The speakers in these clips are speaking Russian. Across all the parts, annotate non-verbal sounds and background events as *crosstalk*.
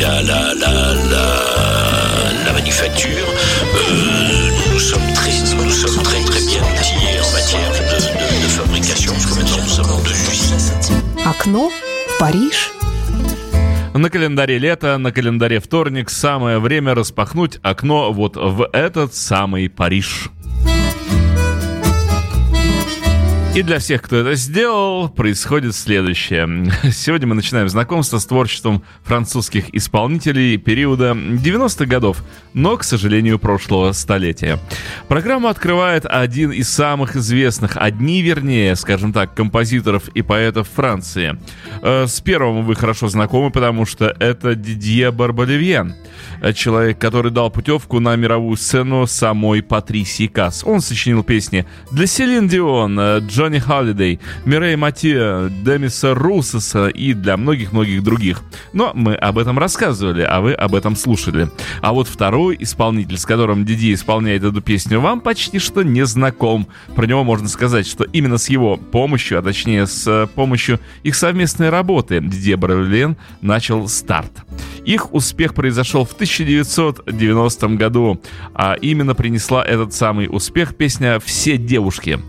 la, la, la, la, la manufacture, euh, nous sommes très, nous sommes très, très bien outillés en matière de, de, de fabrication, parce que maintenant nous sommes deux usines. Окно Париж. На календаре лето, на календаре вторник, самое время распахнуть окно вот в этот самый Париж. И для всех, кто это сделал, происходит следующее. Сегодня мы начинаем знакомство с творчеством французских исполнителей периода 90-х годов, но, к сожалению, прошлого столетия. Программу открывает один из самых известных, одни, вернее, скажем так, композиторов и поэтов Франции. Э, с первым вы хорошо знакомы, потому что это Дидье Барболивьен, человек, который дал путевку на мировую сцену самой Патрисии Касс. Он сочинил песни для Селин Дион, э, Джонни Холлидей, Мирей Матье, Демиса Русоса и для многих-многих других. Но мы об этом рассказывали, а вы об этом слушали. А вот второй исполнитель, с которым Диди исполняет эту песню, вам почти что не знаком. Про него можно сказать, что именно с его помощью, а точнее с помощью их совместной работы, Дидье Бравлен начал старт. Их успех произошел в 1990 году, а именно принесла этот самый успех песня «Все девушки».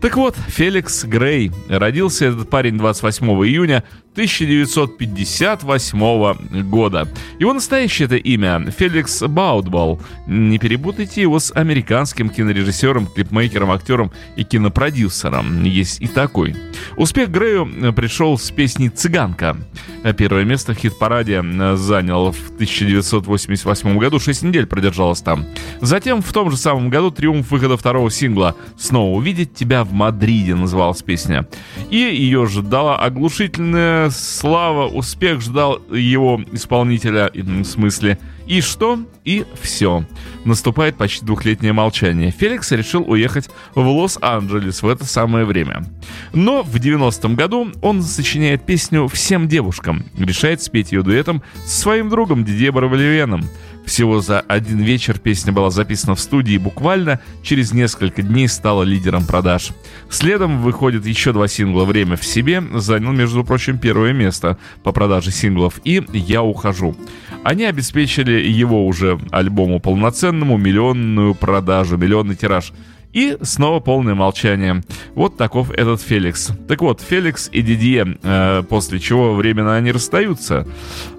Так вот, Феликс Грей. Родился этот парень 28 июня 1958 года. Его настоящее это имя Феликс Баутбол. Не перепутайте его с американским кинорежиссером, клипмейкером, актером и кинопродюсером. Есть и такой. Успех Грею пришел с песней «Цыганка». Первое место в хит-параде занял в 1988 году, 6 недель продержалась там. Затем в том же самом году триумф выхода второго сингла «Снова увидеть тебя в Мадриде» называлась песня. И ее ждала оглушительная слава, успех ждал его исполнителя, в смысле и что? И все. Наступает почти двухлетнее молчание. Феликс решил уехать в Лос-Анджелес в это самое время. Но в 90-м году он сочиняет песню «Всем девушкам». Решает спеть ее дуэтом со своим другом Дидье Барвалевеном. Всего за один вечер песня была записана в студии и буквально через несколько дней стала лидером продаж. Следом выходит еще два сингла «Время в себе», занял, между прочим, первое место по продаже синглов и «Я ухожу». Они обеспечили его уже альбому полноценному миллионную продажу, миллионный тираж. И снова полное молчание. Вот таков этот Феликс. Так вот, Феликс и Дидье, э, после чего временно они расстаются.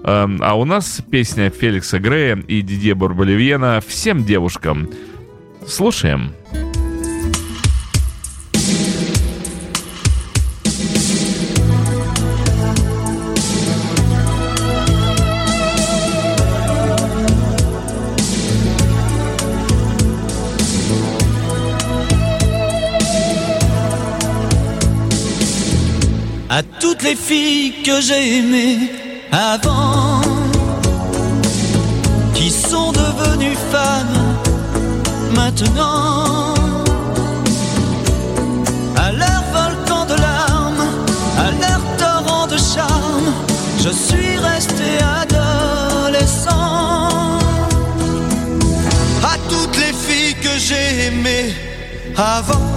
Э, а у нас песня Феликса Грея и Дидье Барболивьена «Всем девушкам». Слушаем. À toutes les filles que j'ai aimées avant, qui sont devenues femmes maintenant, à leur volcan de larmes, à leur torrent de charme, je suis resté adolescent. À toutes les filles que j'ai aimées avant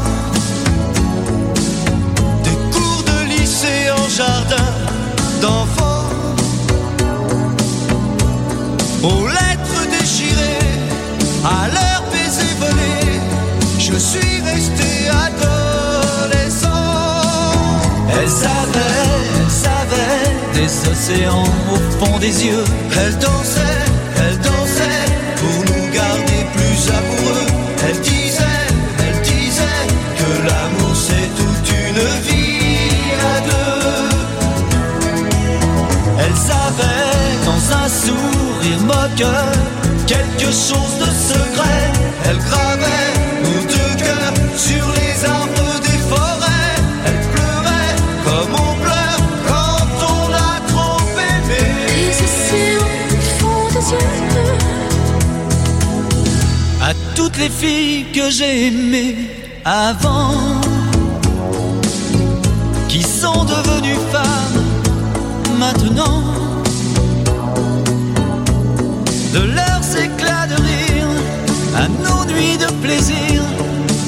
des océans au fond des yeux. Elle dansait, que j'ai aimées avant, qui sont devenues femmes maintenant. De leurs éclats de rire à nos nuits de plaisir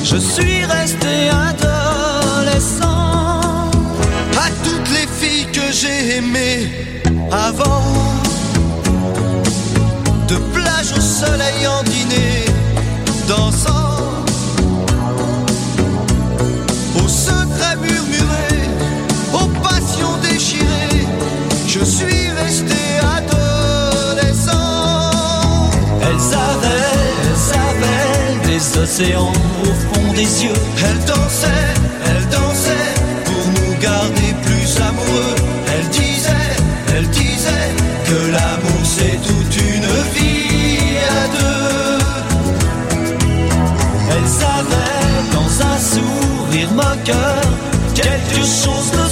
je suis resté adolescent à toutes les filles que j'ai aimées avant. De plage au soleil en dîner, des océans au fond des yeux. Elles dansaient, elles dansaient pour nous garder plus amoureux. Elles disaient, elles disaient que l'amour c'est toute une vie à deux. Elles avaient dans un sourire moqueur quelque chose de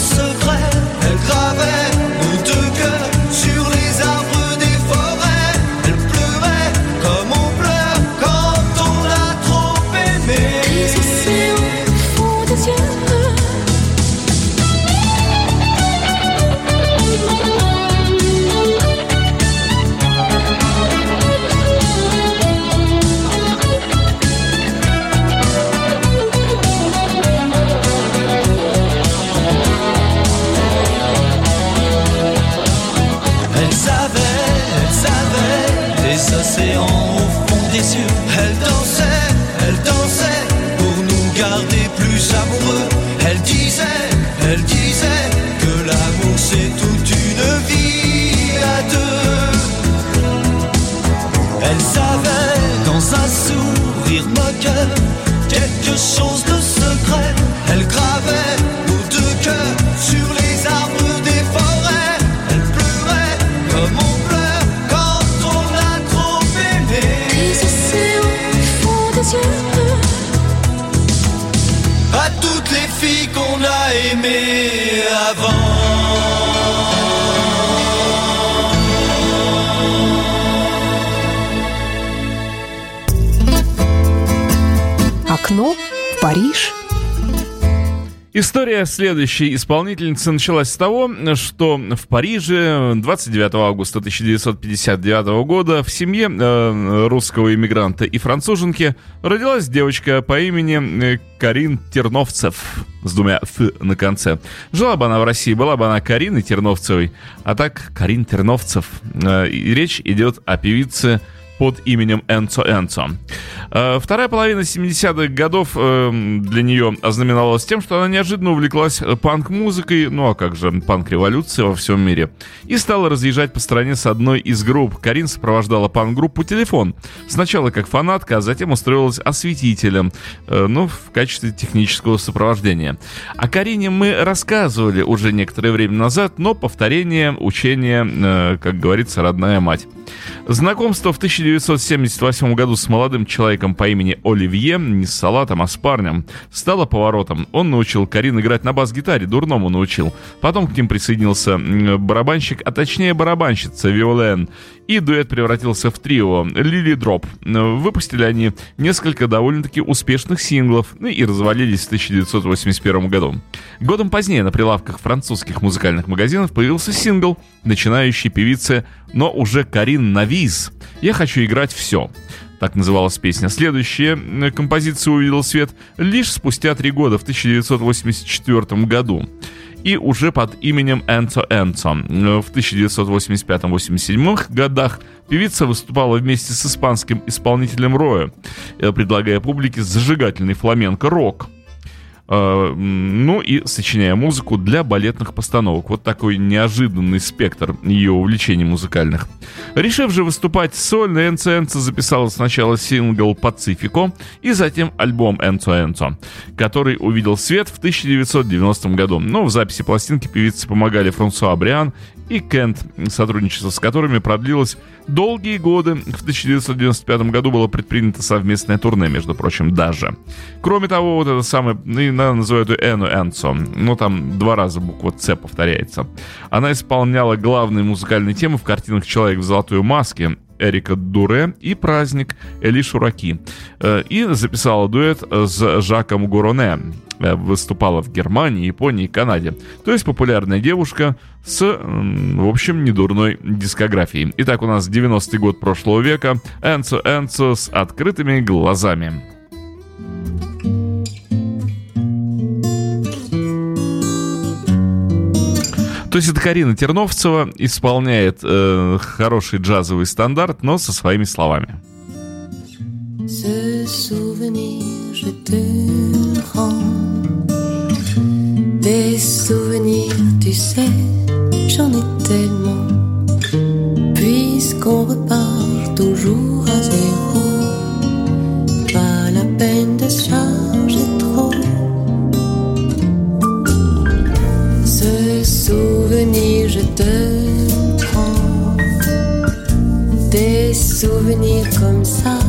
Париж. История следующей исполнительницы началась с того, что в Париже 29 августа 1959 года в семье э, русского иммигранта и француженки родилась девочка по имени э, Карин Терновцев с двумя «ф» на конце. Жила бы она в России, была бы она Кариной Терновцевой, а так Карин Терновцев. Э, и речь идет о певице под именем Энцо Энцо. Э, Вторая половина 70-х годов э, для нее ознаменовалась тем, что она неожиданно увлеклась э, панк-музыкой, ну а как же, панк-революция во всем мире, и стала разъезжать по стране с одной из групп. Карин сопровождала панк-группу «Телефон». Сначала как фанатка, а затем устроилась осветителем, ну, в качестве технического сопровождения. О Карине мы рассказывали уже некоторое время назад, но повторение, учение, э, как говорится, родная мать. Знакомство в 1978 году с молодым человеком по имени Оливье, не с салатом, а с парнем, стало поворотом. Он научил Карин играть на бас-гитаре, дурному научил. Потом к ним присоединился барабанщик, а точнее барабанщица Виолен. И дуэт превратился в трио Лили Дроп. Выпустили они несколько довольно-таки успешных синглов ну и развалились в 1981 году. Годом позднее на прилавках французских музыкальных магазинов появился сингл начинающей певицы, но уже Карин Навиз «Я хочу играть все». Так называлась песня. Следующая э, композиция увидела свет лишь спустя три года, в 1984 году. И уже под именем Энцо Энцо. Э, В 1985-87 годах певица выступала вместе с испанским исполнителем Роя, э, предлагая публике зажигательный фламенко-рок. Э, Ну и сочиняя музыку для балетных постановок. Вот такой неожиданный спектр ее увлечений музыкальных. Решив же выступать сольно, Энцо Энцо записала сначала сингл «Пацифико» и затем альбом «Энцо Энцо», который увидел свет в 1990 году. Но в записи пластинки певице помогали Франсуа Бриан и Кент, сотрудничество с которыми продлилось долгие годы. В 1995 году было предпринято совместное турне, между прочим, даже. Кроме того, вот это самое, и она называют ее Эну Энцо, ну там два раза буква Ц повторяется. Она исполняла главные музыкальные темы в картинах «Человек в золотой маске», Эрика Дуре и «Праздник» Эли Шураки. Э, И записала дуэт с Жаком Гуроне. Э, Выступала в Германии, Японии и Канаде. То есть популярная девушка с, в общем, недурной дискографией. Итак, у нас 90-й год прошлого века. Энцо Энцо с открытыми глазами. То есть это Карина Терновцева исполняет э, хороший джазовый стандарт, но со своими словами. Puisqu'on repart toujours à zéro, je te prends. Des souvenirs comme ça,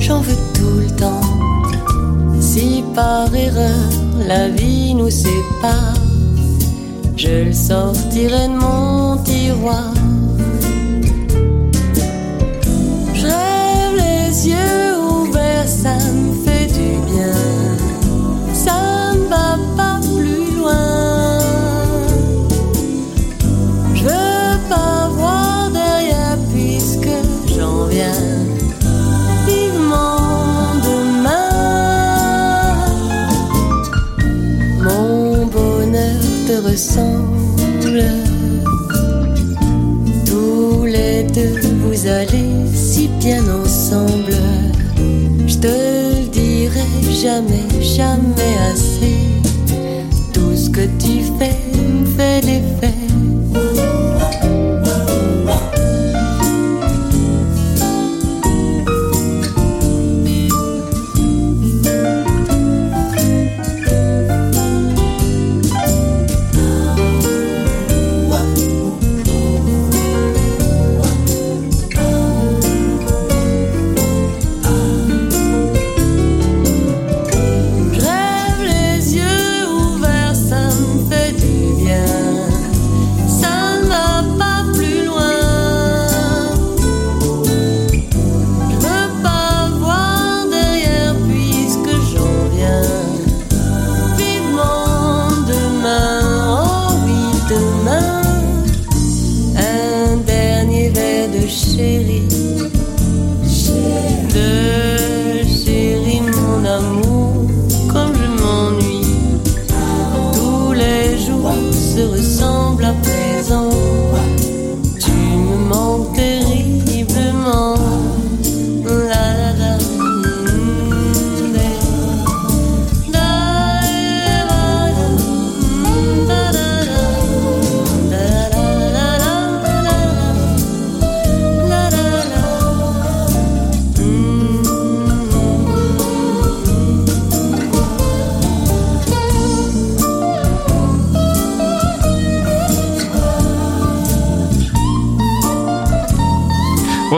j'en veux tout le temps. Si par erreur la vie nous sépare, je le sortirai de mon tiroir. Jamais, jamais assez. Tout ce que tu fais me fait l'effet. Je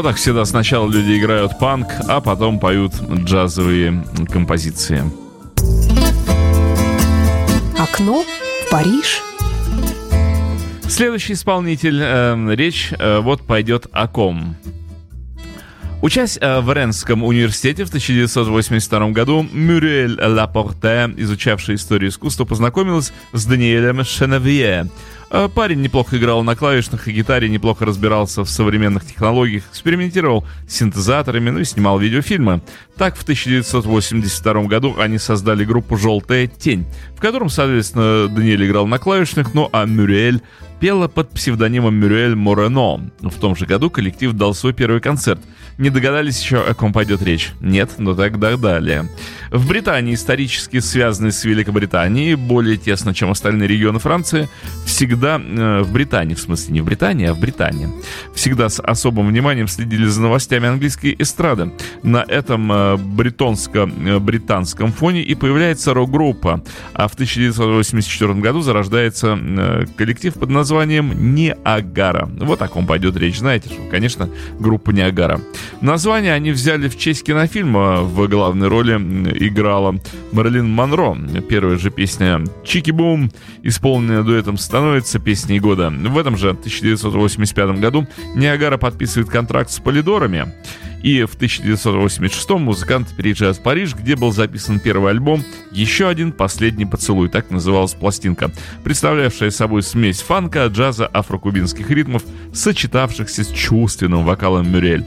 Так всегда сначала люди играют панк, а потом поют джазовые композиции. Окно в Париж. Следующий исполнитель, э, речь э, вот пойдет о ком. Учась э, в Ренском университете в 1982 году, Мюрриэль Лапорте, изучавшая историю искусства, познакомилась с Даниэлем Шеневье. Э, Парень неплохо играл на клавишных и гитаре, неплохо разбирался в современных технологиях, экспериментировал с синтезаторами, ну и снимал видеофильмы. Так, в 1982 году они создали группу «Желтая тень», в котором, соответственно, Даниэль играл на клавишных, ну а Мюрриэль пела под псевдонимом Мюрриэль Морено. В том же году коллектив дал свой первый концерт. Не догадались еще, о ком пойдет речь? Нет? Ну тогда далее. В Британии, исторически связанной с Великобританией, более тесно, чем остальные регионы Франции, всегда... э, в Бретани, в смысле не в Британии, а в Бретани. Всегда с особым вниманием следили за новостями английской эстрады. На этом э, бретонско-британском фоне и появляется рок-группа. А в 1984 году зарождается э, коллектив под названием «Ниагара». Вот о ком пойдет речь. Знаете, что, конечно, группа «Ниагара». Название они взяли в честь кинофильма. В главной роли играла Мэрилин Монро. Первая же песня «Чики Бум», исполненная дуэтом, становится песней года. В этом же 1985 году «Ниагара» подписывает контракт с «Полидорами». И в 1986 музыканты переезжают в Париж, где был записан первый альбом «Еще один последний поцелуй», так называлась пластинка, представлявшая собой смесь фанка, джаза, афрокубинских ритмов, сочетавшихся с чувственным вокалом Мюрель.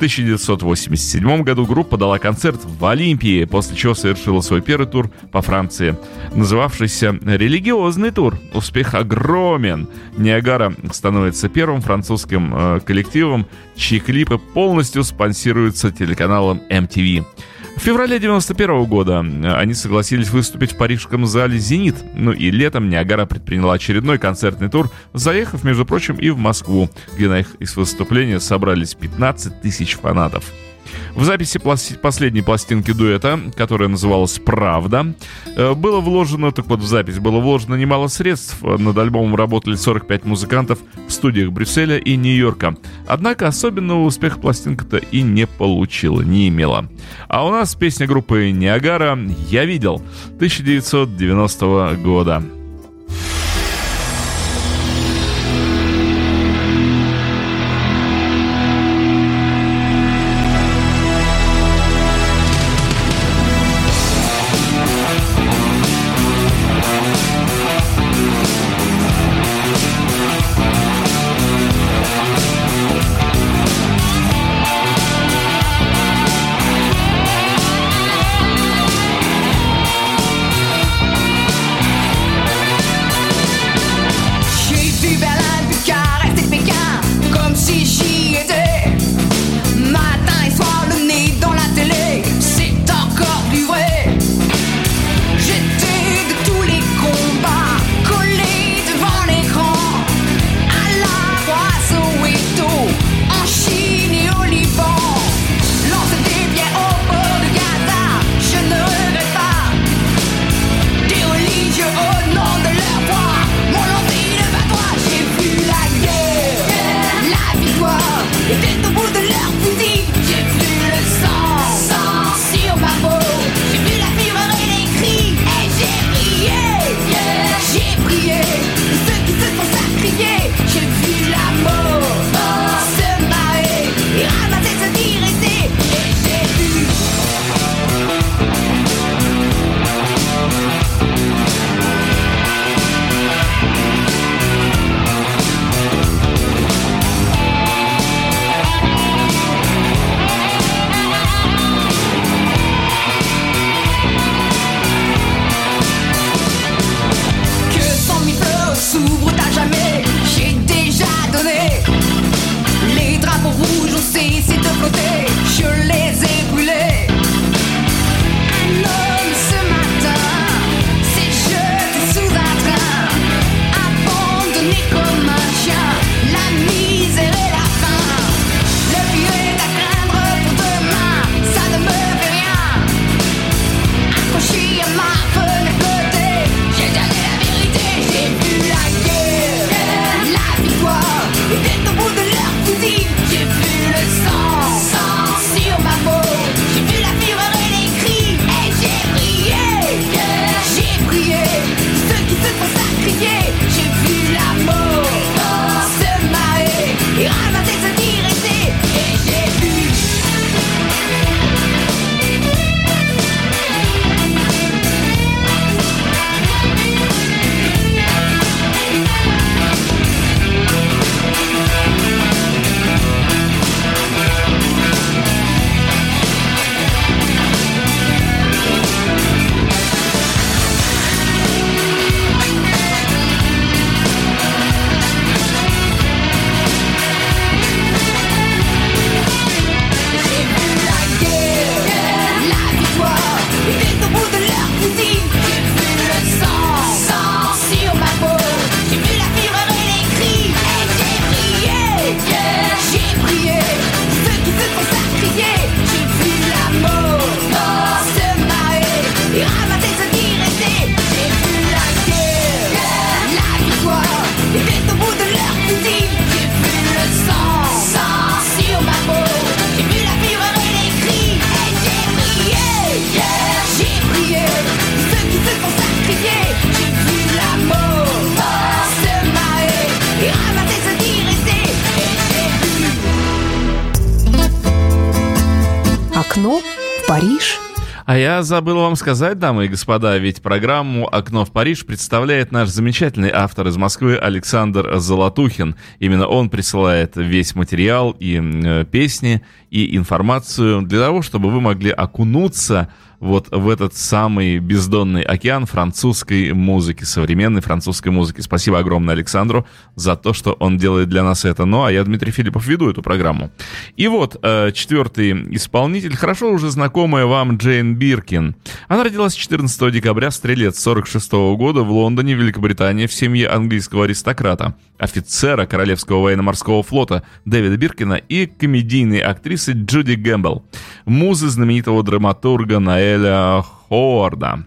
В 1987 году группа дала концерт в Олимпии, после чего совершила свой первый тур по Франции, называвшийся «Религиозный тур». Успех огромен. Ниагара становится первым французским э, коллективом, чьи клипы полностью спонсируются телеканалом MTV. В феврале 91 года э, они согласились выступить в парижском зале «Зенит». Ну и летом Ниагара предприняла очередной концертный тур, заехав, между прочим, и в Москву, где на их из выступления собрались 15 тысяч фанатов. В записи последней пластинки дуэта, которая называлась «Правда», э, было вложено, так вот в запись было вложено немало средств. Над альбомом работали 45 музыкантов в студиях Брюсселя и Нью-Йорка. Однако особенного успеха пластинка-то и не получила, не имела. А у нас песня группы «Ниагара» «Я видел» 1990 года. Забыл вам сказать, дамы и господа, ведь программу «Окно в Париж» представляет наш замечательный автор из Москвы Александр Золотухин. Именно он присылает весь материал и э, песни, и информацию для того, чтобы вы могли окунуться вот в этот самый бездонный океан французской музыки, современной французской музыки. Спасибо огромное Александру за то, что он делает для нас это. Ну, а я, Дмитрий Филиппов, веду эту программу. И вот э, четвертый исполнитель, хорошо уже знакомая вам Джейн Биркин. Она родилась 14 декабря, стрелец 46 года в Лондоне, Великобритания, в семье английского аристократа, офицера Королевского военно-морского флота Дэвида Биркина и комедийной актрисы Джуди Гэмбл, музы знаменитого драматурга Наэля Ховарда.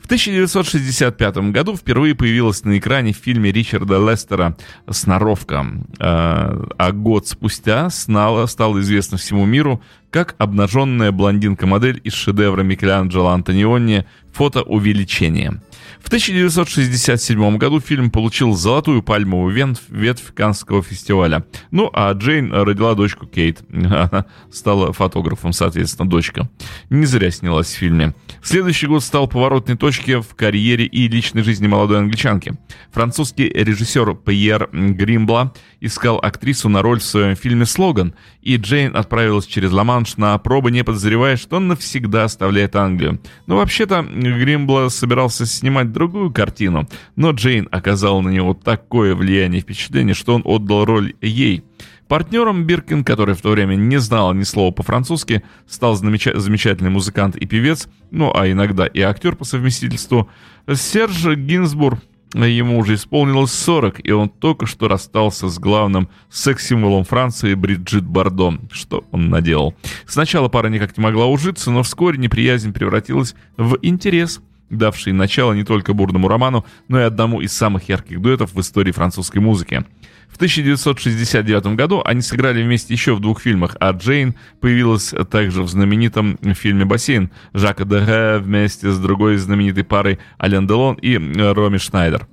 В 1965 году впервые появилась на экране в фильме Ричарда Лестера «Сноровка», а год спустя стала, стала известна всему миру как обнаженная блондинка-модель из шедевра Микеланджело Антониони «Фотоувеличение». В 1967 году фильм получил золотую пальмовую ветвь, ветвь Каннского фестиваля. Ну, а Джейн родила дочку Кейт. *laughs* Она стала фотографом, соответственно, дочка. Не зря снялась в фильме. Следующий год стал поворотной точкой в карьере и личной жизни молодой англичанки. Французский режиссер Пьер Гримбла искал актрису на роль в своем фильме «Слоган», и Джейн отправилась через Ла-Манш на пробы, не подозревая, что он навсегда оставляет Англию. Но вообще-то Гримбла собирался снимать другую картину, но Джейн оказала на него такое влияние и впечатление, что он отдал роль ей. Партнером Биркин, который в то время не знал ни слова по-французски, стал замеча- замечательный музыкант и певец, ну а иногда и актер по совместительству, Серж Гинзбург, Ему уже исполнилось 40, и он только что расстался с главным секс-символом Франции Бриджит Бардо. Что он наделал? Сначала пара никак не могла ужиться, но вскоре неприязнь превратилась в интерес – давший начало не только бурному роману, но и одному из самых ярких дуэтов в истории французской музыки. В 1969 году они сыграли вместе еще в двух фильмах, а Джейн появилась также в знаменитом фильме «Бассейн» Жака Деге вместе с другой знаменитой парой Ален Делон и Роми Шнайдер.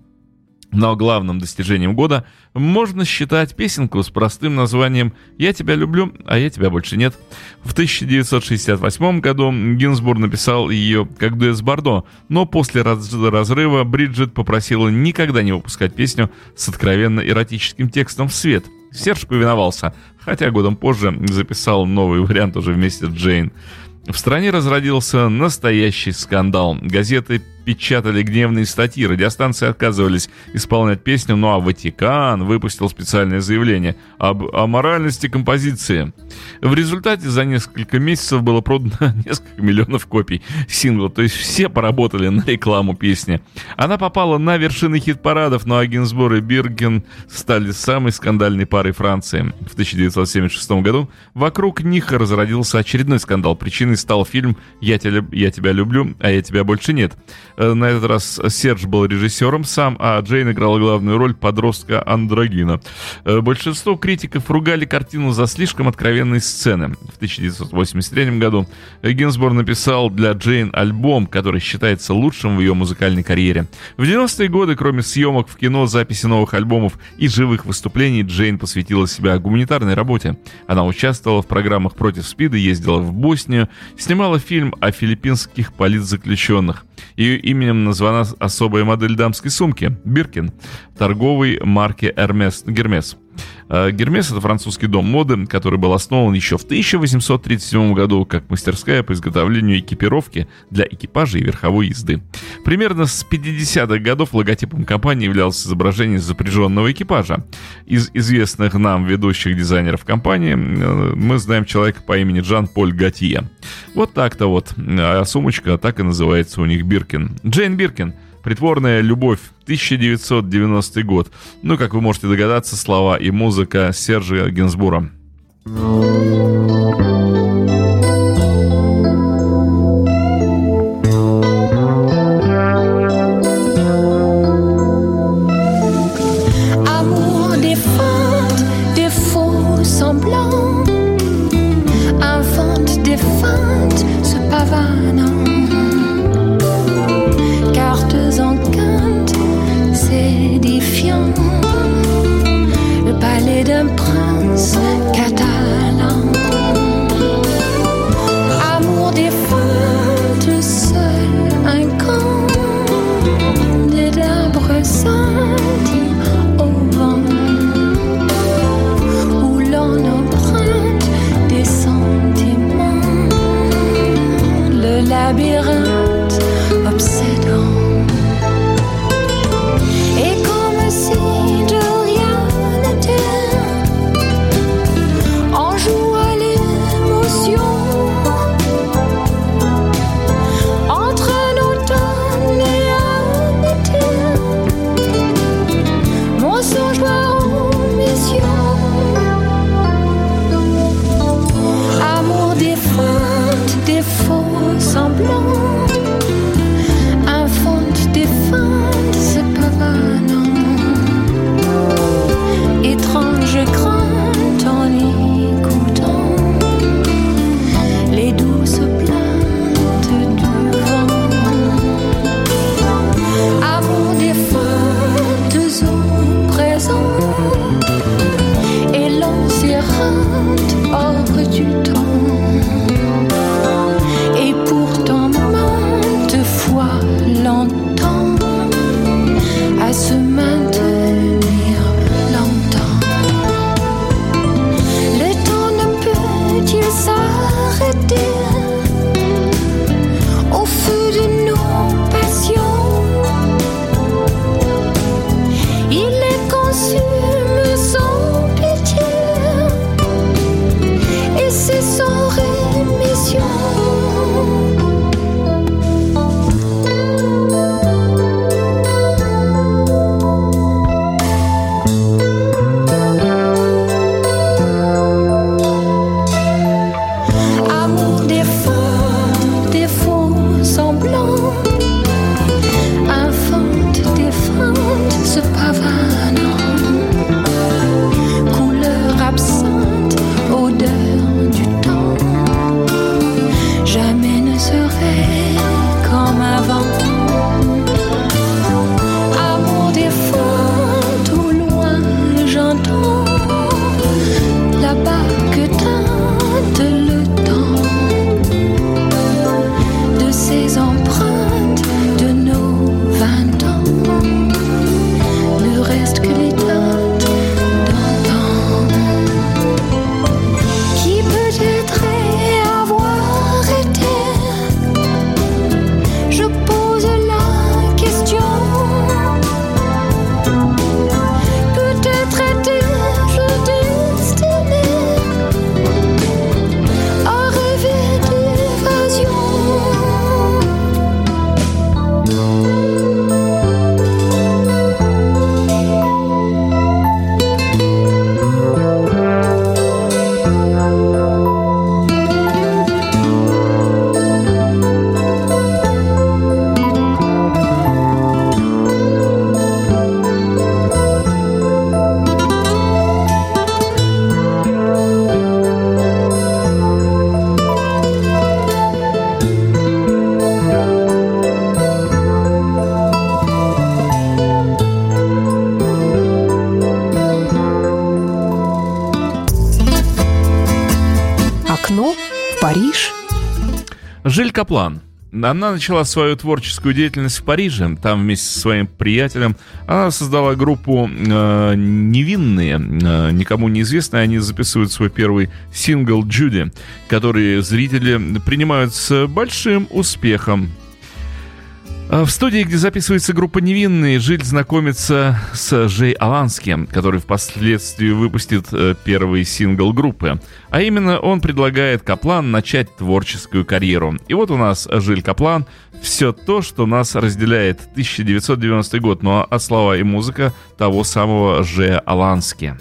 Но главным достижением года можно считать песенку с простым названием «Я тебя люблю, а я тебя больше нет». В 1968 году Гинзбург написал ее как дуэт с Бордо, но после раз разрыва Бриджит попросила никогда не выпускать песню с откровенно эротическим текстом в свет. Серж повиновался, хотя годом позже записал новый вариант уже вместе с Джейн. В стране разродился настоящий скандал. Газеты печатали гневные статьи, радиостанции отказывались исполнять песню, ну а Ватикан выпустил специальное заявление об аморальности композиции. В результате за несколько месяцев было продано *laughs* несколько миллионов копий сингла, то есть все поработали на рекламу песни. Она попала на вершины хит-парадов, но Агенсбор и Бирген стали самой скандальной парой Франции. В 1976 году вокруг них разродился очередной скандал. Причиной стал фильм «Я тебя, я тебя люблю, а я тебя больше нет». Э, на этот раз Серж был режиссером сам, а Джейн играла главную роль подростка Андрогина. Э, большинство критиков ругали картину за слишком откровенные сцены. В 1983 году Гинсбор написал для Джейн альбом, который считается лучшим в ее музыкальной карьере. В 90-е годы, кроме съемок в кино, записи новых альбомов и живых выступлений, Джейн посвятила себя гуманитарной работе. Она участвовала в программах против СПИДа, ездила в Боснию, снимала фильм о филиппинских политзаключенных. Ее именем названа особая модель дамской сумки – Биркин, торговой марки Hermes, Гермес. Э, Гермес – это французский дом моды, который был основан еще в 1837 году как мастерская по изготовлению экипировки для экипажа и верховой езды. Примерно с 50-х годов логотипом компании являлось изображение запряженного экипажа. Из известных нам ведущих дизайнеров компании э, мы знаем человека по имени Жан-Поль Готье. Вот так-то вот. А сумочка так и называется у них Биркин. Джейн Биркин – Притворная любовь, 1990 год. Ну, как вы можете догадаться, слова и музыка Сержа Гинсбура. Жиль Каплан. Она начала свою творческую деятельность в Париже. Там вместе со своим приятелем она создала группу э, «Невинные», э, никому неизвестные. Они записывают свой первый сингл «Джуди», который зрители принимают с большим успехом. А в студии, где записывается группа «Невинные», Жиль знакомится с Жей Аланским, который впоследствии выпустит э, первый сингл группы. А именно, он предлагает Каплан начать творческую карьеру. И вот у нас Жиль Каплан «Все то, что нас разделяет» 1990 год, ну а слова и музыка того самого Же Алански.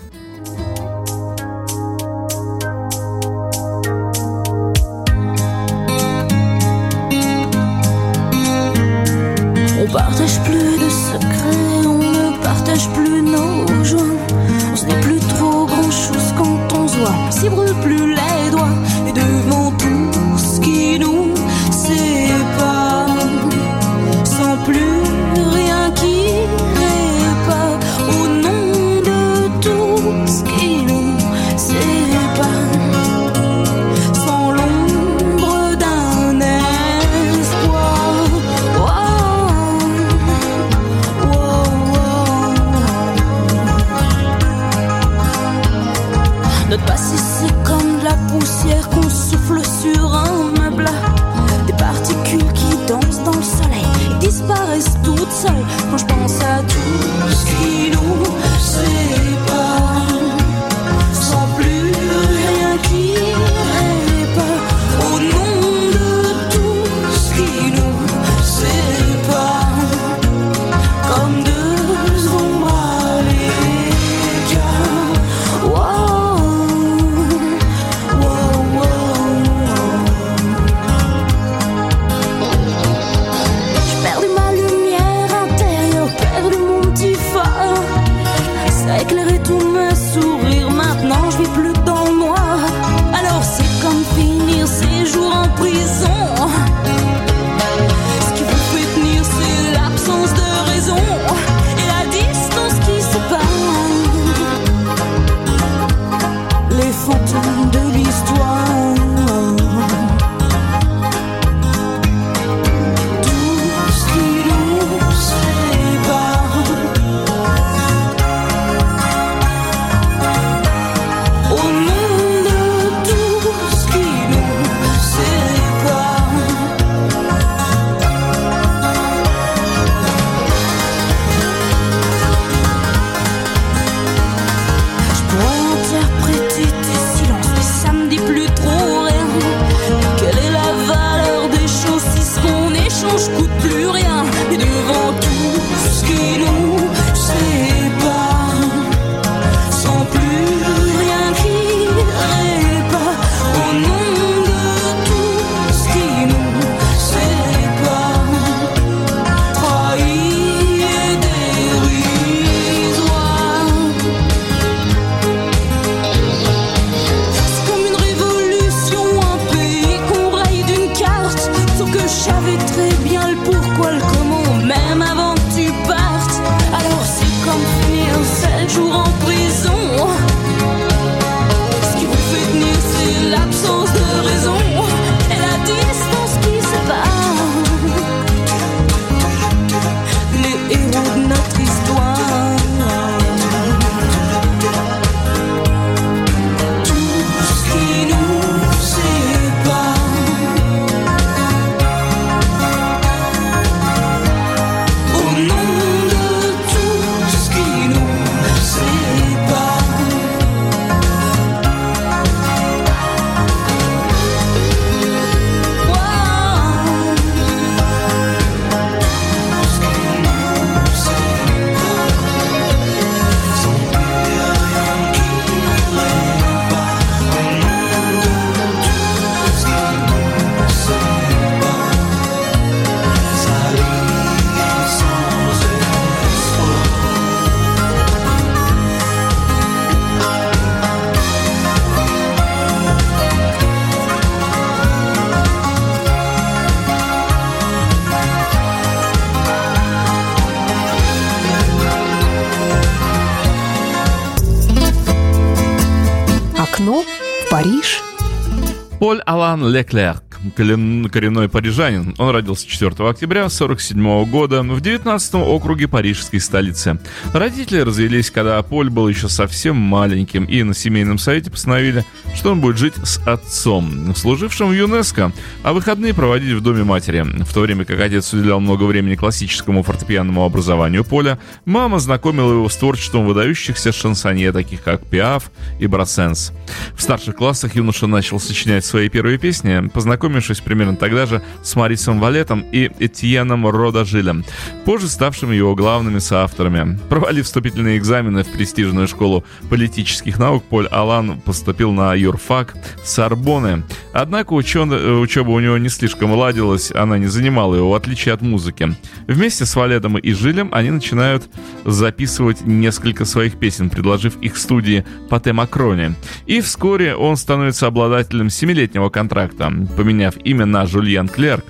Поль Алан Леклерк, коренной парижанин. Он родился 4 октября 1947 года в 19 округе парижской столицы. Родители развелись, когда Поль был еще совсем маленьким, и на семейном совете постановили, что он будет жить с отцом, служившим в ЮНЕСКО, а выходные проводить в доме матери. В то время как отец уделял много времени классическому фортепианному образованию Поля, мама знакомила его с творчеством выдающихся шансонье, таких как Пиаф и Брассенс. В старших классах юноша начал сочинять свои первые песни, познакомившись примерно тогда же с Марисом Валетом и Этьеном Родажилем, позже ставшими его главными соавторами. Провалив вступительные экзамены в престижную школу политических наук, Поль Алан поступил на юрфак Сорбоны. Однако учен... учеба у него не слишком ладилась, она не занимала его, в отличие от музыки. Вместе с Валетом и Жилем они начинают записывать несколько своих песен, предложив их студии Пате Макроне. И вскоре он становится обладателем семилетнего контракта. Поменяв имя на Жульен Клерк,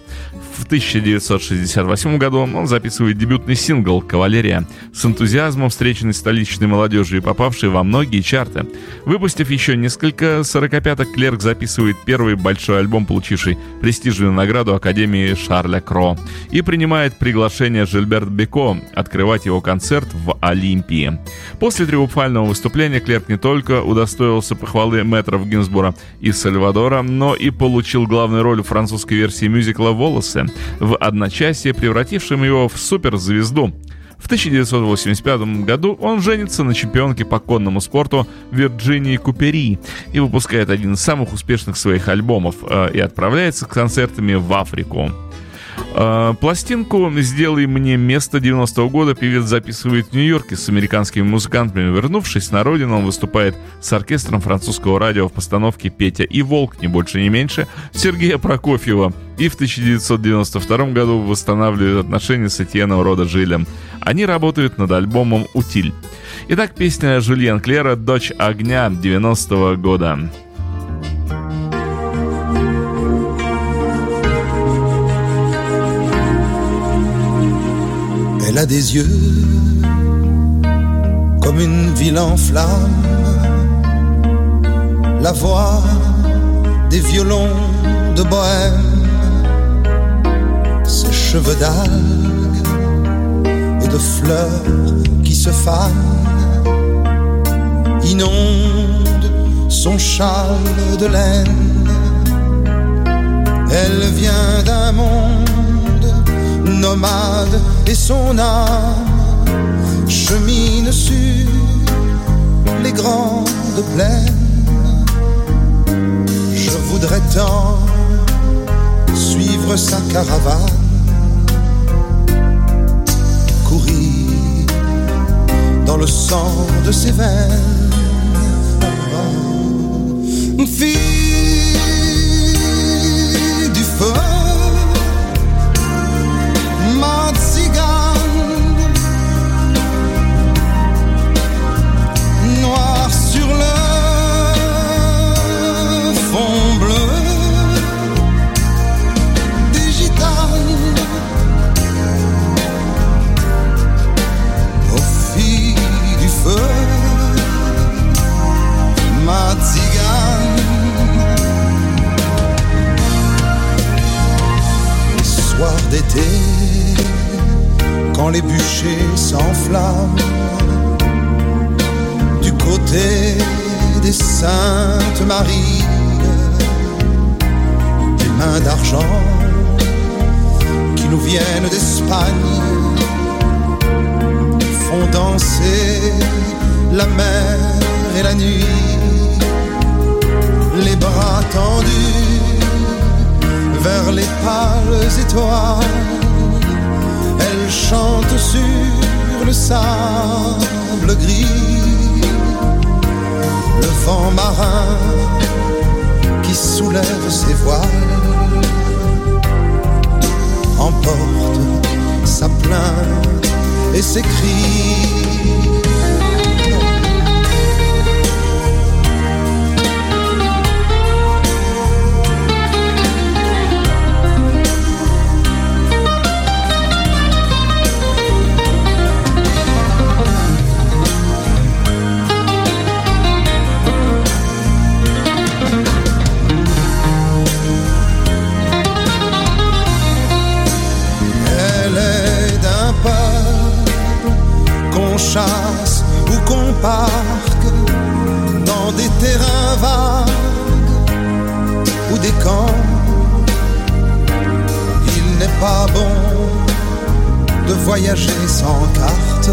в 1968 году он записывает дебютный сингл «Кавалерия», с энтузиазмом встреченный столичной молодежью и попавший во многие чарты. Выпустив еще несколько сорокопяток, Клерк записывает первый большой альбом, получивший престижную награду Академии Шарля Кро, и принимает приглашение Жильберт Беко открывать его концерт в Олимпии. После триумфального выступления Клерк не только удостоился похвалы мэтров Гинсбура и Сальвадора, но и получил главную роль в французской версии мюзикла «Волосы», в одночасье превратившим его в суперзвезду. В 1985 году он женится на чемпионке по конному спорту Вирджинии Купери и выпускает один из самых успешных своих альбомов э, и отправляется с концертами в Африку. Э, пластинку «Сделай мне место» 90-го года певец записывает в Нью-Йорке с американскими музыкантами. Вернувшись на родину, он выступает с оркестром французского радио в постановке «Петя и Волк», не больше, не меньше, Сергея Прокофьева. И в 1992 году восстанавливает отношения с Этьеном Рода Жилем. Они работают над альбомом «Утиль». Итак, песня Жульен Клера «Дочь огня» 90-го года. Elle a des yeux comme une ville en flammes, la voix des violons de bohème, ses cheveux d'algues et de fleurs qui se fanent, inondent son châle de laine. Elle vient d'un monde nomade et son âme chemine sur les grandes plaines. Je voudrais tant suivre sa caravane, courir dans le sang de ses veines. Fille quand les bûchers s'enflamment du côté des Saintes Maries, des mains d'argent qui nous viennent d'Espagne font danser la mer et la nuit, les bras tendus vers les pâles étoiles. Elle chante sur le sable gris, le vent marin qui soulève ses voiles. Emporte sa plainte et ses cris. chasse ou qu'on parque dans des terrains vagues ou des camps. Il n'est pas bon de voyager sans carte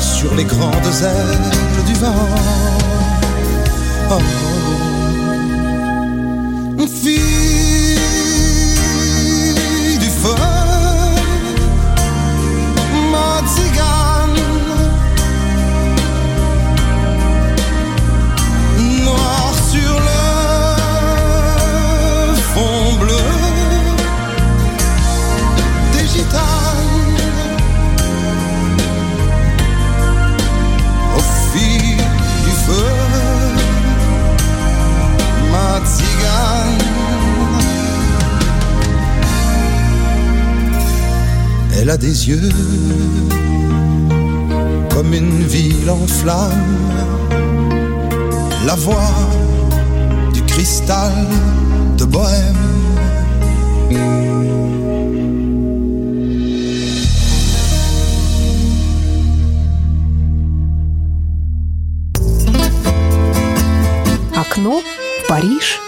sur les grandes ailes du vent. Oh, oh, oh. Elle a des yeux comme une ville en flammes, la voix du cristal de Bohème. Окно в Париж.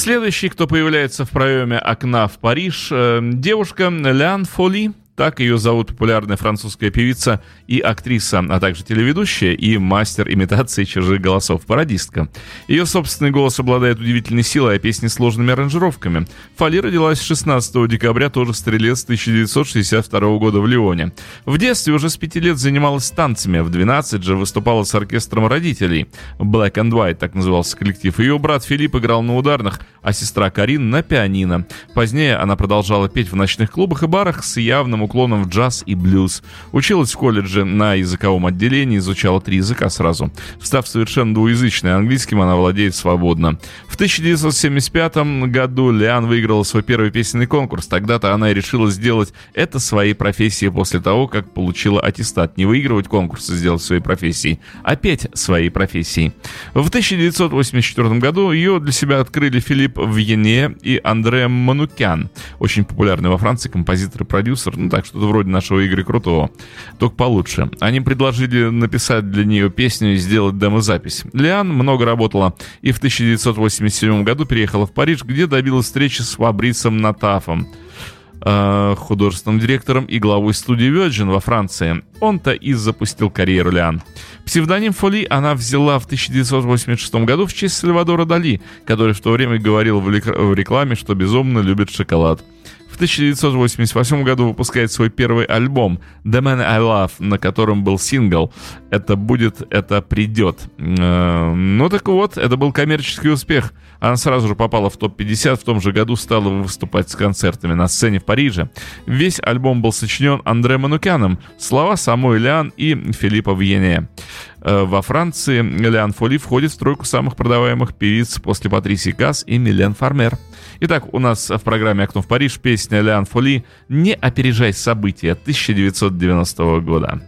Следующий, кто появляется в проеме окна в Париж, э, девушка Лян Фоли. Так ее зовут популярная французская певица и актриса, а также телеведущая и мастер имитации чужих голосов, пародистка. Ее собственный голос обладает удивительной силой, а песни сложными аранжировками. Фоли родилась 16 декабря, тоже стрелец 1962 года в Лионе. В детстве уже с 5 лет занималась танцами, в 12 же выступала с оркестром родителей. Black and White, так назывался коллектив. Ее брат Филипп играл на ударных, а сестра Карин на пианино. Позднее она продолжала петь в ночных клубах и барах с явным уклоном в джаз и блюз. Училась в колледже на языковом отделении, изучала три языка сразу. Став совершенно двуязычной, английским она владеет свободно. В 1975 году Лиан выиграла свой первый песенный конкурс. Тогда-то она и решила сделать это своей профессией после того, как получила аттестат. Не выигрывать конкурсы, сделать своей профессией, петь своей профессией. В 1984 году ее для себя открыли Филипп Вьене и Андре Манукян. Очень популярный во Франции композитор и продюсер. Ну так, что-то вроде нашего Игоря Крутого. Только получше. Они предложили написать для нее песню и сделать демозапись. Лиан много работала и в 1987 году переехала в Париж, где добилась встречи с Фабрисом Натафом э, художественным директором и главой студии Virgin во Франции. Он-то и запустил карьеру Лиан. Псевдоним Фоли она взяла в 1986 году в честь Сальвадора Дали, который в то время говорил в рекламе, что безумно любит шоколад. В 1988 году выпускает свой первый альбом «The Man I Love», на котором был сингл «Это будет, это придет». Э, Ну так вот, это был коммерческий успех. Она сразу же попала в топ-50, в том же году стала выступать с концертами на сцене в Париже. Весь альбом был сочинен Андре Манукяном, слова самой Лян и Филиппа Вьене. Э, Во Франции Лян Фоли входит в тройку самых продаваемых певиц после Патрисии Касс и Милен Фармер. Итак, у нас в программе «Окно в Париж» песня Лян Фоли «Не опережай события» 1990 года.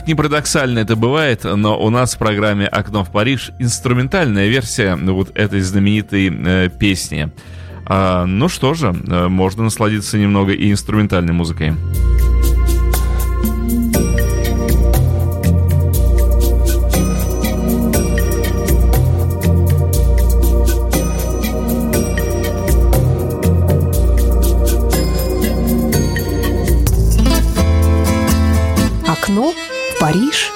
Как ни парадоксально это бывает, но у нас в программе «Окно в Париж» инструментальная версия вот этой знаменитой э, песни. А, ну что же, э, можно насладиться немного и инструментальной музыкой. Париж.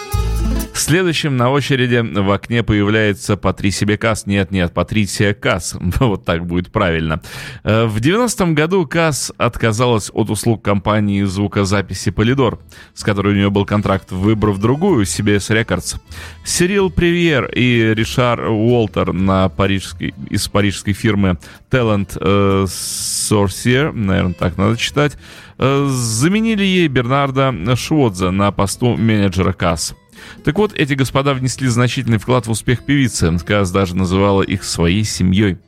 Следующим на очереди в окне появляется Патрисия Бекас. Нет, нет, Патрисия Касс. *laughs* вот так будет правильно. Э, в 90-м году Касс отказалась от услуг компании звукозаписи Полидор, с которой у нее был контракт, выбрав другую, CBS Records. Сирил Привьер и Ришар Уолтер на парижской, из парижской фирмы Talent э, Sorcier, наверное, так надо читать, заменили ей Бернарда Шводза на посту менеджера Касс. Так вот, эти господа внесли значительный вклад в успех певицы. Каз даже называла их своей семьей.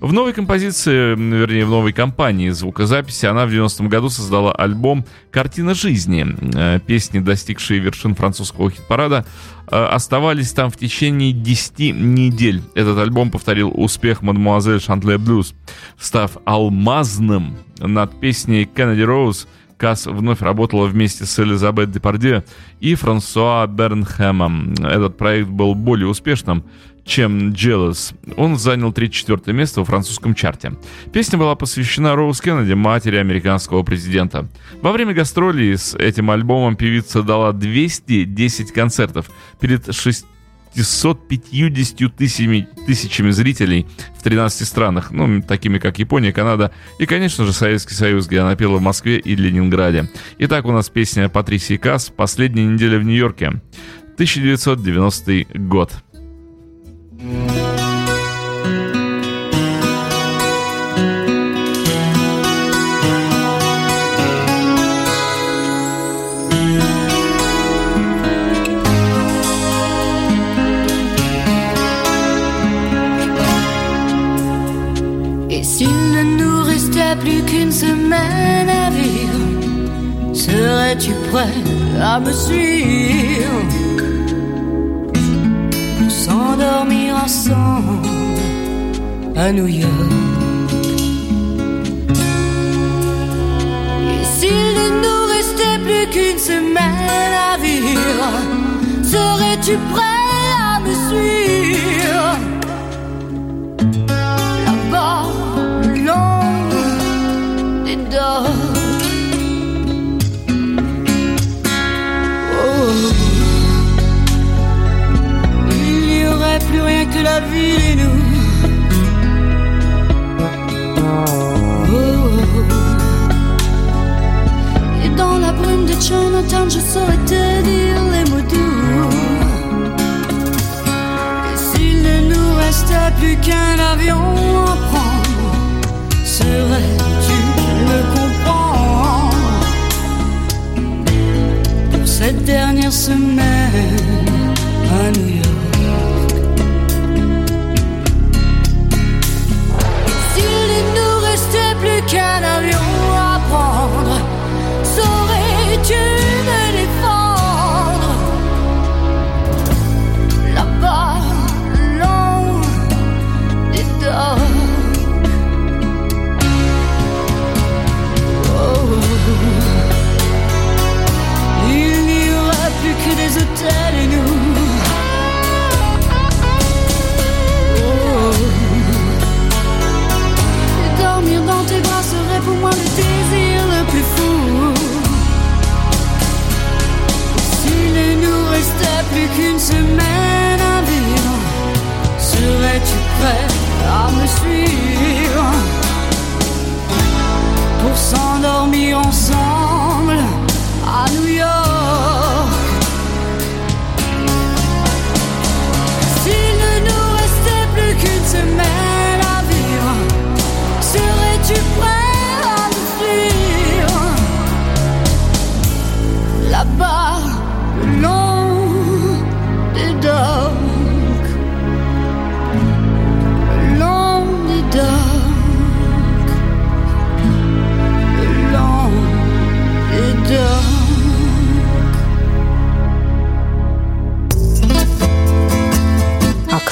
В новой композиции, вернее, в новой компании звукозаписи она в 90-м году создала альбом «Картина жизни». Э, песни, достигшие вершин французского хит-парада, э, оставались там в течение 10 недель. Этот альбом повторил успех «Мадемуазель Шантле Блюз», став алмазным над песней «Кеннеди Роуз», Касс вновь работала вместе с Элизабет Депардье и Франсуа Бернхэмом. Этот проект был более успешным, чем Jealous. Он занял 34 место в французском чарте. Песня была посвящена Роуз Кеннеди, матери американского президента. Во время гастролей с этим альбомом певица дала 210 концертов перед 6 650 тысячами, тысячами зрителей в 13 странах, ну, такими как Япония, Канада и, конечно же, Советский Союз, где она пела в Москве и Ленинграде. Итак, у нас песня Патрисии Касс «Последняя неделя в Нью-Йорке», 1990 год. Plus qu'une semaine à vivre, serais-tu prêt à me suivre? S'endormir ensemble à New York. Et s'il ne nous restait plus qu'une semaine à vivre, serais-tu prêt à me suivre? Plus rien que la ville et nous. Et dans la brume de Chinatown, je saurais te dire les mots doux. Et s'il ne nous restait plus qu'un avion à prendre, serais-tu me comprendre pour cette dernière semaine à New York?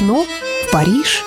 Окно в Париж.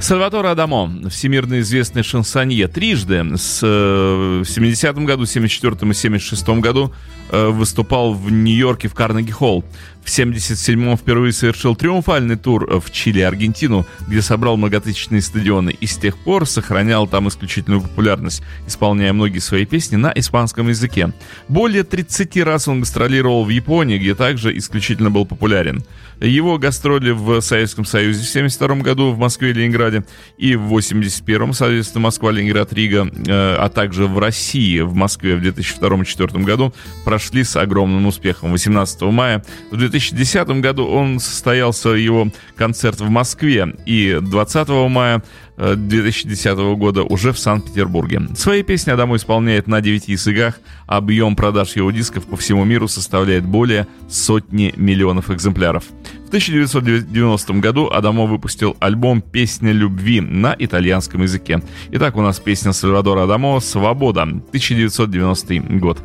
Сальватор Адамо, всемирно известный шансонье, трижды с, э, в 70-м году, 74-м и 76-м году э, выступал в Нью-Йорке в Карнеги Холл. В 1977-м впервые совершил триумфальный тур в Чили и Аргентину, где собрал многотысячные стадионы и с тех пор сохранял там исключительную популярность, исполняя многие свои песни на испанском языке. Более 30 раз он гастролировал в Японии, где также исключительно был популярен. Его гастроли в Советском Союзе в 1972 году в Москве и Ленинграде и в 1981 соответственно, Москва, Ленинград, Рига, э, а также в России, в Москве в 2002-2004 году прошли с огромным успехом. 18 мая в 2010 году он состоялся его концерт в Москве и 20 мая 2010 года уже в Санкт-Петербурге. Свои песни Адамо исполняет на 9 языках, объем продаж его дисков по всему миру составляет более сотни миллионов экземпляров. В 1990 году Адамо выпустил альбом «Песня любви» на итальянском языке. Итак, у нас песня Сальвадора Адамо «Свобода», 1990 год.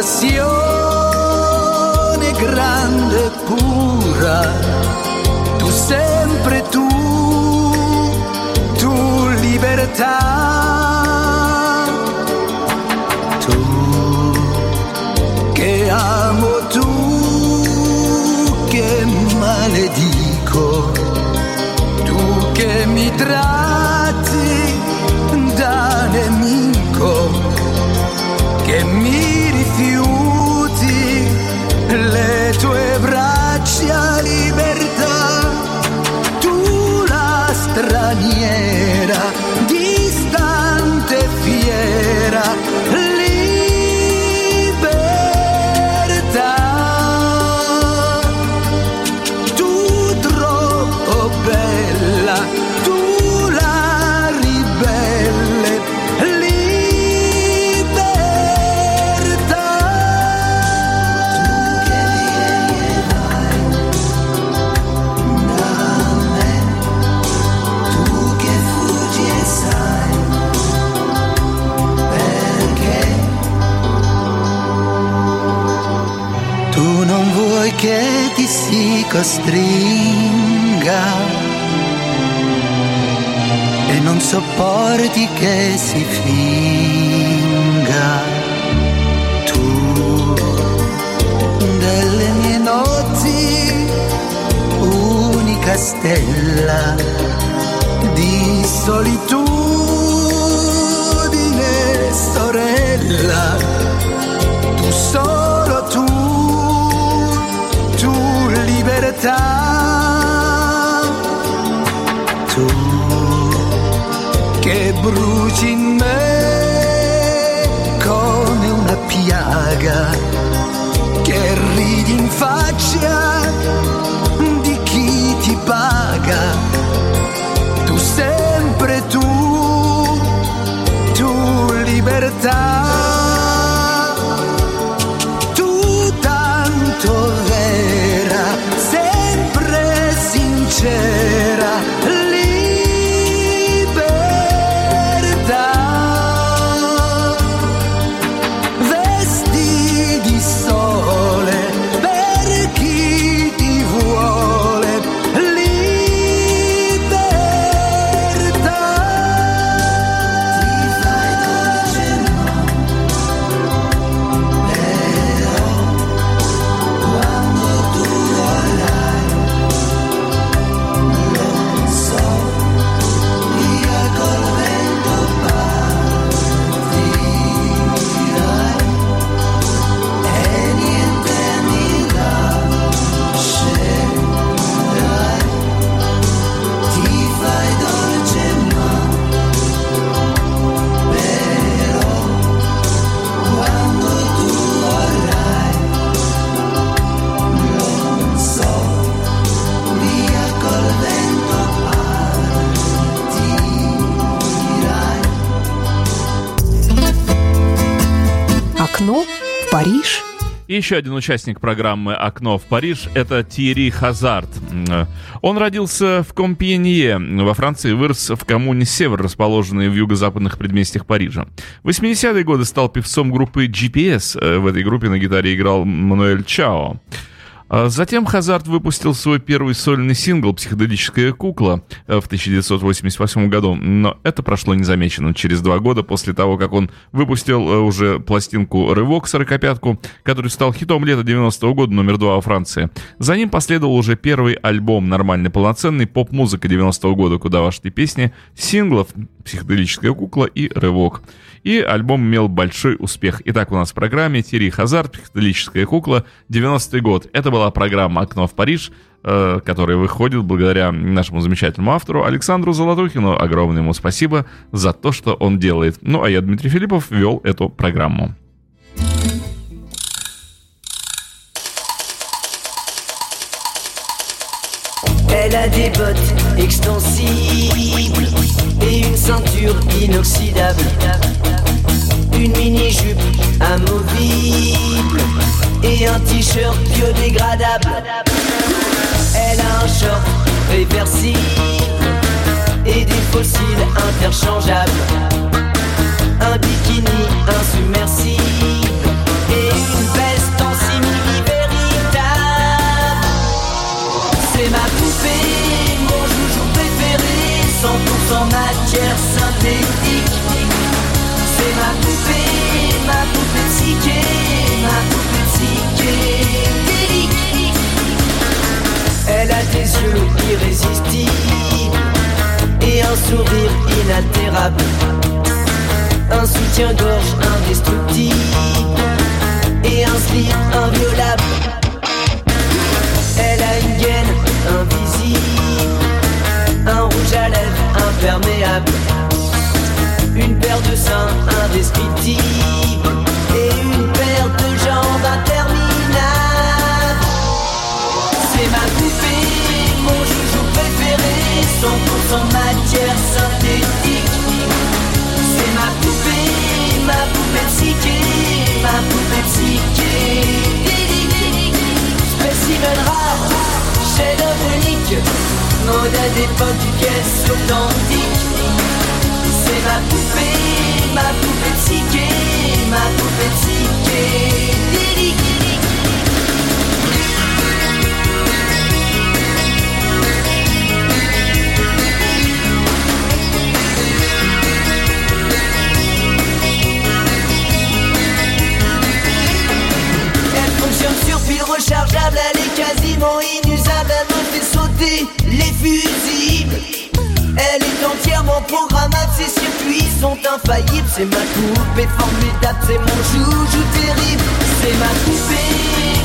Passione grande e pura, tu sempre tu, tu libertà. Tu che amo tu, che maledico, tu che mi tratti braccia libertà, tu la straniera, costringa e non sopporti che si finga. Tu delle mie notti unica stella di solitudine sorella libertà. Tu che bruci in me come una piaga, che ridi in faccia di chi ti paga. Tu sempre tu, tu libertà. И еще один участник программы «Окно в Париж» — это Тири Хазард. Он родился в Компьенье во Франции, вырос в коммуне Север, расположенной в юго-западных предместьях Парижа. В 80-е годы стал певцом группы GPS. Э, в этой группе на гитаре играл Мануэль Чао. А затем Хазард выпустил свой первый сольный сингл «Психоделическая кукла» э, в 1988 году, но это прошло незамеченным. Через два года после того, как он выпустил э, уже пластинку «Рывок» сорокопятку, который стал хитом лета 90-го года, номер два во Франции. За ним последовал уже первый альбом «Нормальный полноценный» поп-музыка 90-го года, куда вошли песни синглов «Психоделическая кукла» и «Рывок». И альбом имел большой успех. Итак, у нас в программе Тири Хазард, «Психоделическая кукла», 90-й год. Это была программа «Окно в Париж», э, которая выходит благодаря нашему замечательному автору Александру Золотухину. Огромное ему спасибо за то, что он делает. Ну, а я, Дмитрий Филиппов, вел эту программу. Elle a des bottes extensibles et une ceinture inoxydable. Une mini-jupe amovible et un t-shirt biodégradable. Elle a un short réversible et des fossiles interchangeables. Un bikini insubmersible 100% matière synthétique. C'est ma poupée, ma poupée psyché, ma poupée psychédélique. Elle a des yeux irrésistibles et un sourire inaltérable. Un soutien-gorge indestructible et un slip inviolable. Elle a une gaine invisible, un rouge à lèvres une paire de seins indescriptibles et une paire de jambes interminables. C'est ma poupée, mon joujou préféré, 100% matière synthétique. C'est ma poupée, ma poupée psyché, ma poupée psychédélique. dans programme ces circuits sont infaillibles. C'est ma poupée formidable, c'est mon joujou terrible. C'est ma poupée,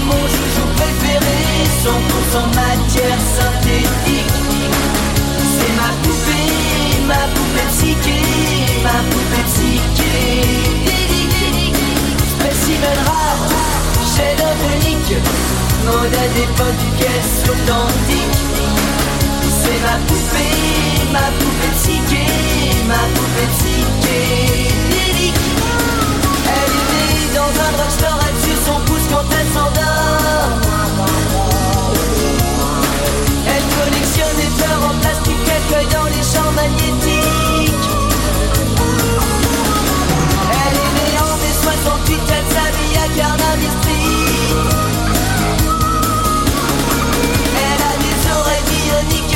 mon joujou préféré. 100% matière synthétique. C'est ma poupée, ma poupée psyché. Ma poupée psyché. Spécimen rare, chef-d'œuvre unique Modèle d'époque du caisse authentique C'est ma poupée, ma poupée psyché ma poupée psychédélique. Elle était dans un drugstore, elle tue son pouce quand elle s'endort. Elle collectionne des fleurs en plastique qu'elle cueille dans les champs magnétiques. Elle est née en mai 68, elle s'habille à Carnaby Street. Elle a des oreilles bioniques,